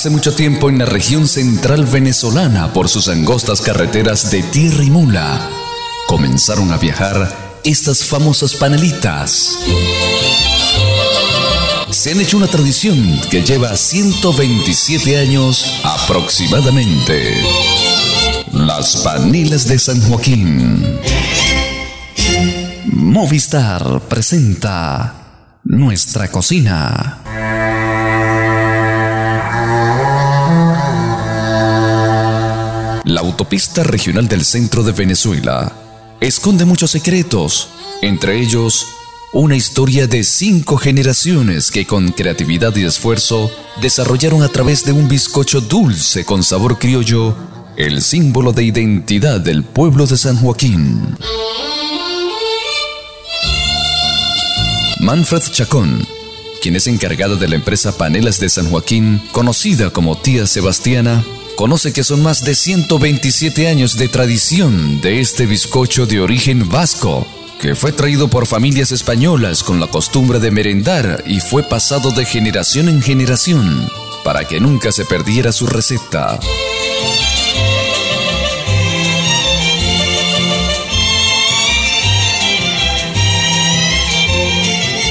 Hace mucho tiempo en la región central venezolana, por sus angostas carreteras de tierra y mula, comenzaron a viajar estas famosas panelitas. Se han hecho una tradición que lleva 127 años aproximadamente. Las panelas de San Joaquín. Movistar presenta nuestra cocina. Autopista regional del centro de Venezuela esconde muchos secretos, entre ellos una historia de cinco generaciones que con creatividad y esfuerzo desarrollaron a través de un bizcocho dulce con sabor criollo el símbolo de identidad del pueblo de San Joaquín. Manfred Chacón, quien es encargada de la empresa Panelas de San Joaquín, conocida como Tía Sebastiana, conoce que son más de 127 años de tradición de este bizcocho de origen vasco, que fue traído por familias españolas con la costumbre de merendar y fue pasado de generación en generación para que nunca se perdiera su receta.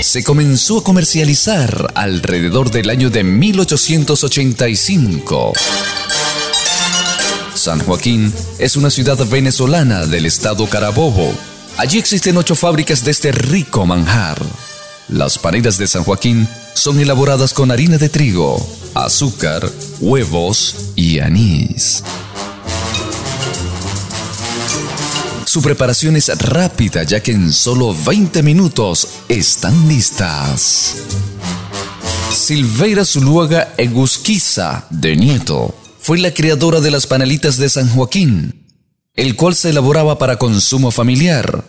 se comenzó a comercializar alrededor del año de 1885. San Joaquín es una ciudad venezolana del estado Carabobo. Allí existen ocho fábricas de este rico manjar. Las panelas de San Joaquín son elaboradas con harina de trigo, azúcar, huevos y anís. Su preparación es rápida ya que en solo 20 minutos están listas. Silveira Zuluaga Egusquiza, de Nieto, fue la creadora de las panelitas de San Joaquín, el cual se elaboraba para consumo familiar.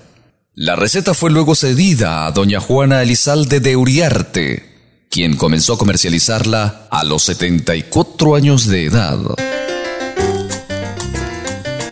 La receta fue luego cedida a doña Juana Elizalde de Uriarte, quien comenzó a comercializarla a los 74 años de edad.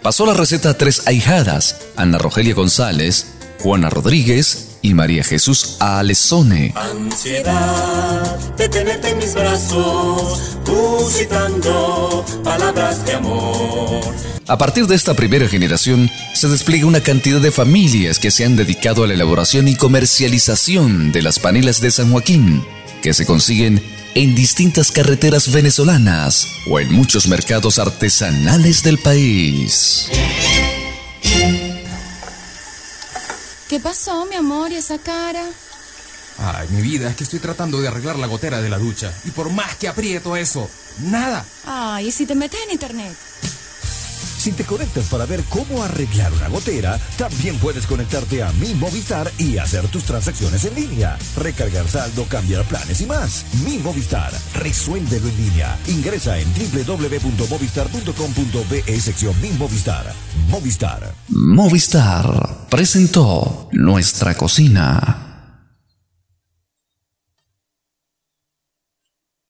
Pasó la receta a tres ahijadas, Ana Rogelia González, Juana Rodríguez y María Jesús Alezone. Ansiedad de tenerte en mis brazos, musitando palabras de amor. A partir de esta primera generación, se despliega una cantidad de familias que se han dedicado a la elaboración y comercialización de las panelas de San Joaquín, que se consiguen en distintas carreteras venezolanas o en muchos mercados artesanales del país. ¿Qué pasó, mi amor, y esa cara? Ay, mi vida, es que estoy tratando de arreglar la gotera de la ducha. Y por más que aprieto eso, nada. Ay, ¿y si te metes en internet? Si te conectas para ver cómo arreglar una gotera, también puedes conectarte a Mi Movistar y hacer tus transacciones en línea. Recargar saldo, cambiar planes y más. Mi Movistar, resuélvelo en línea. Ingresa en www.movistar.com.be sección Mi Movistar. Movistar. Movistar presentó Nuestra Cocina.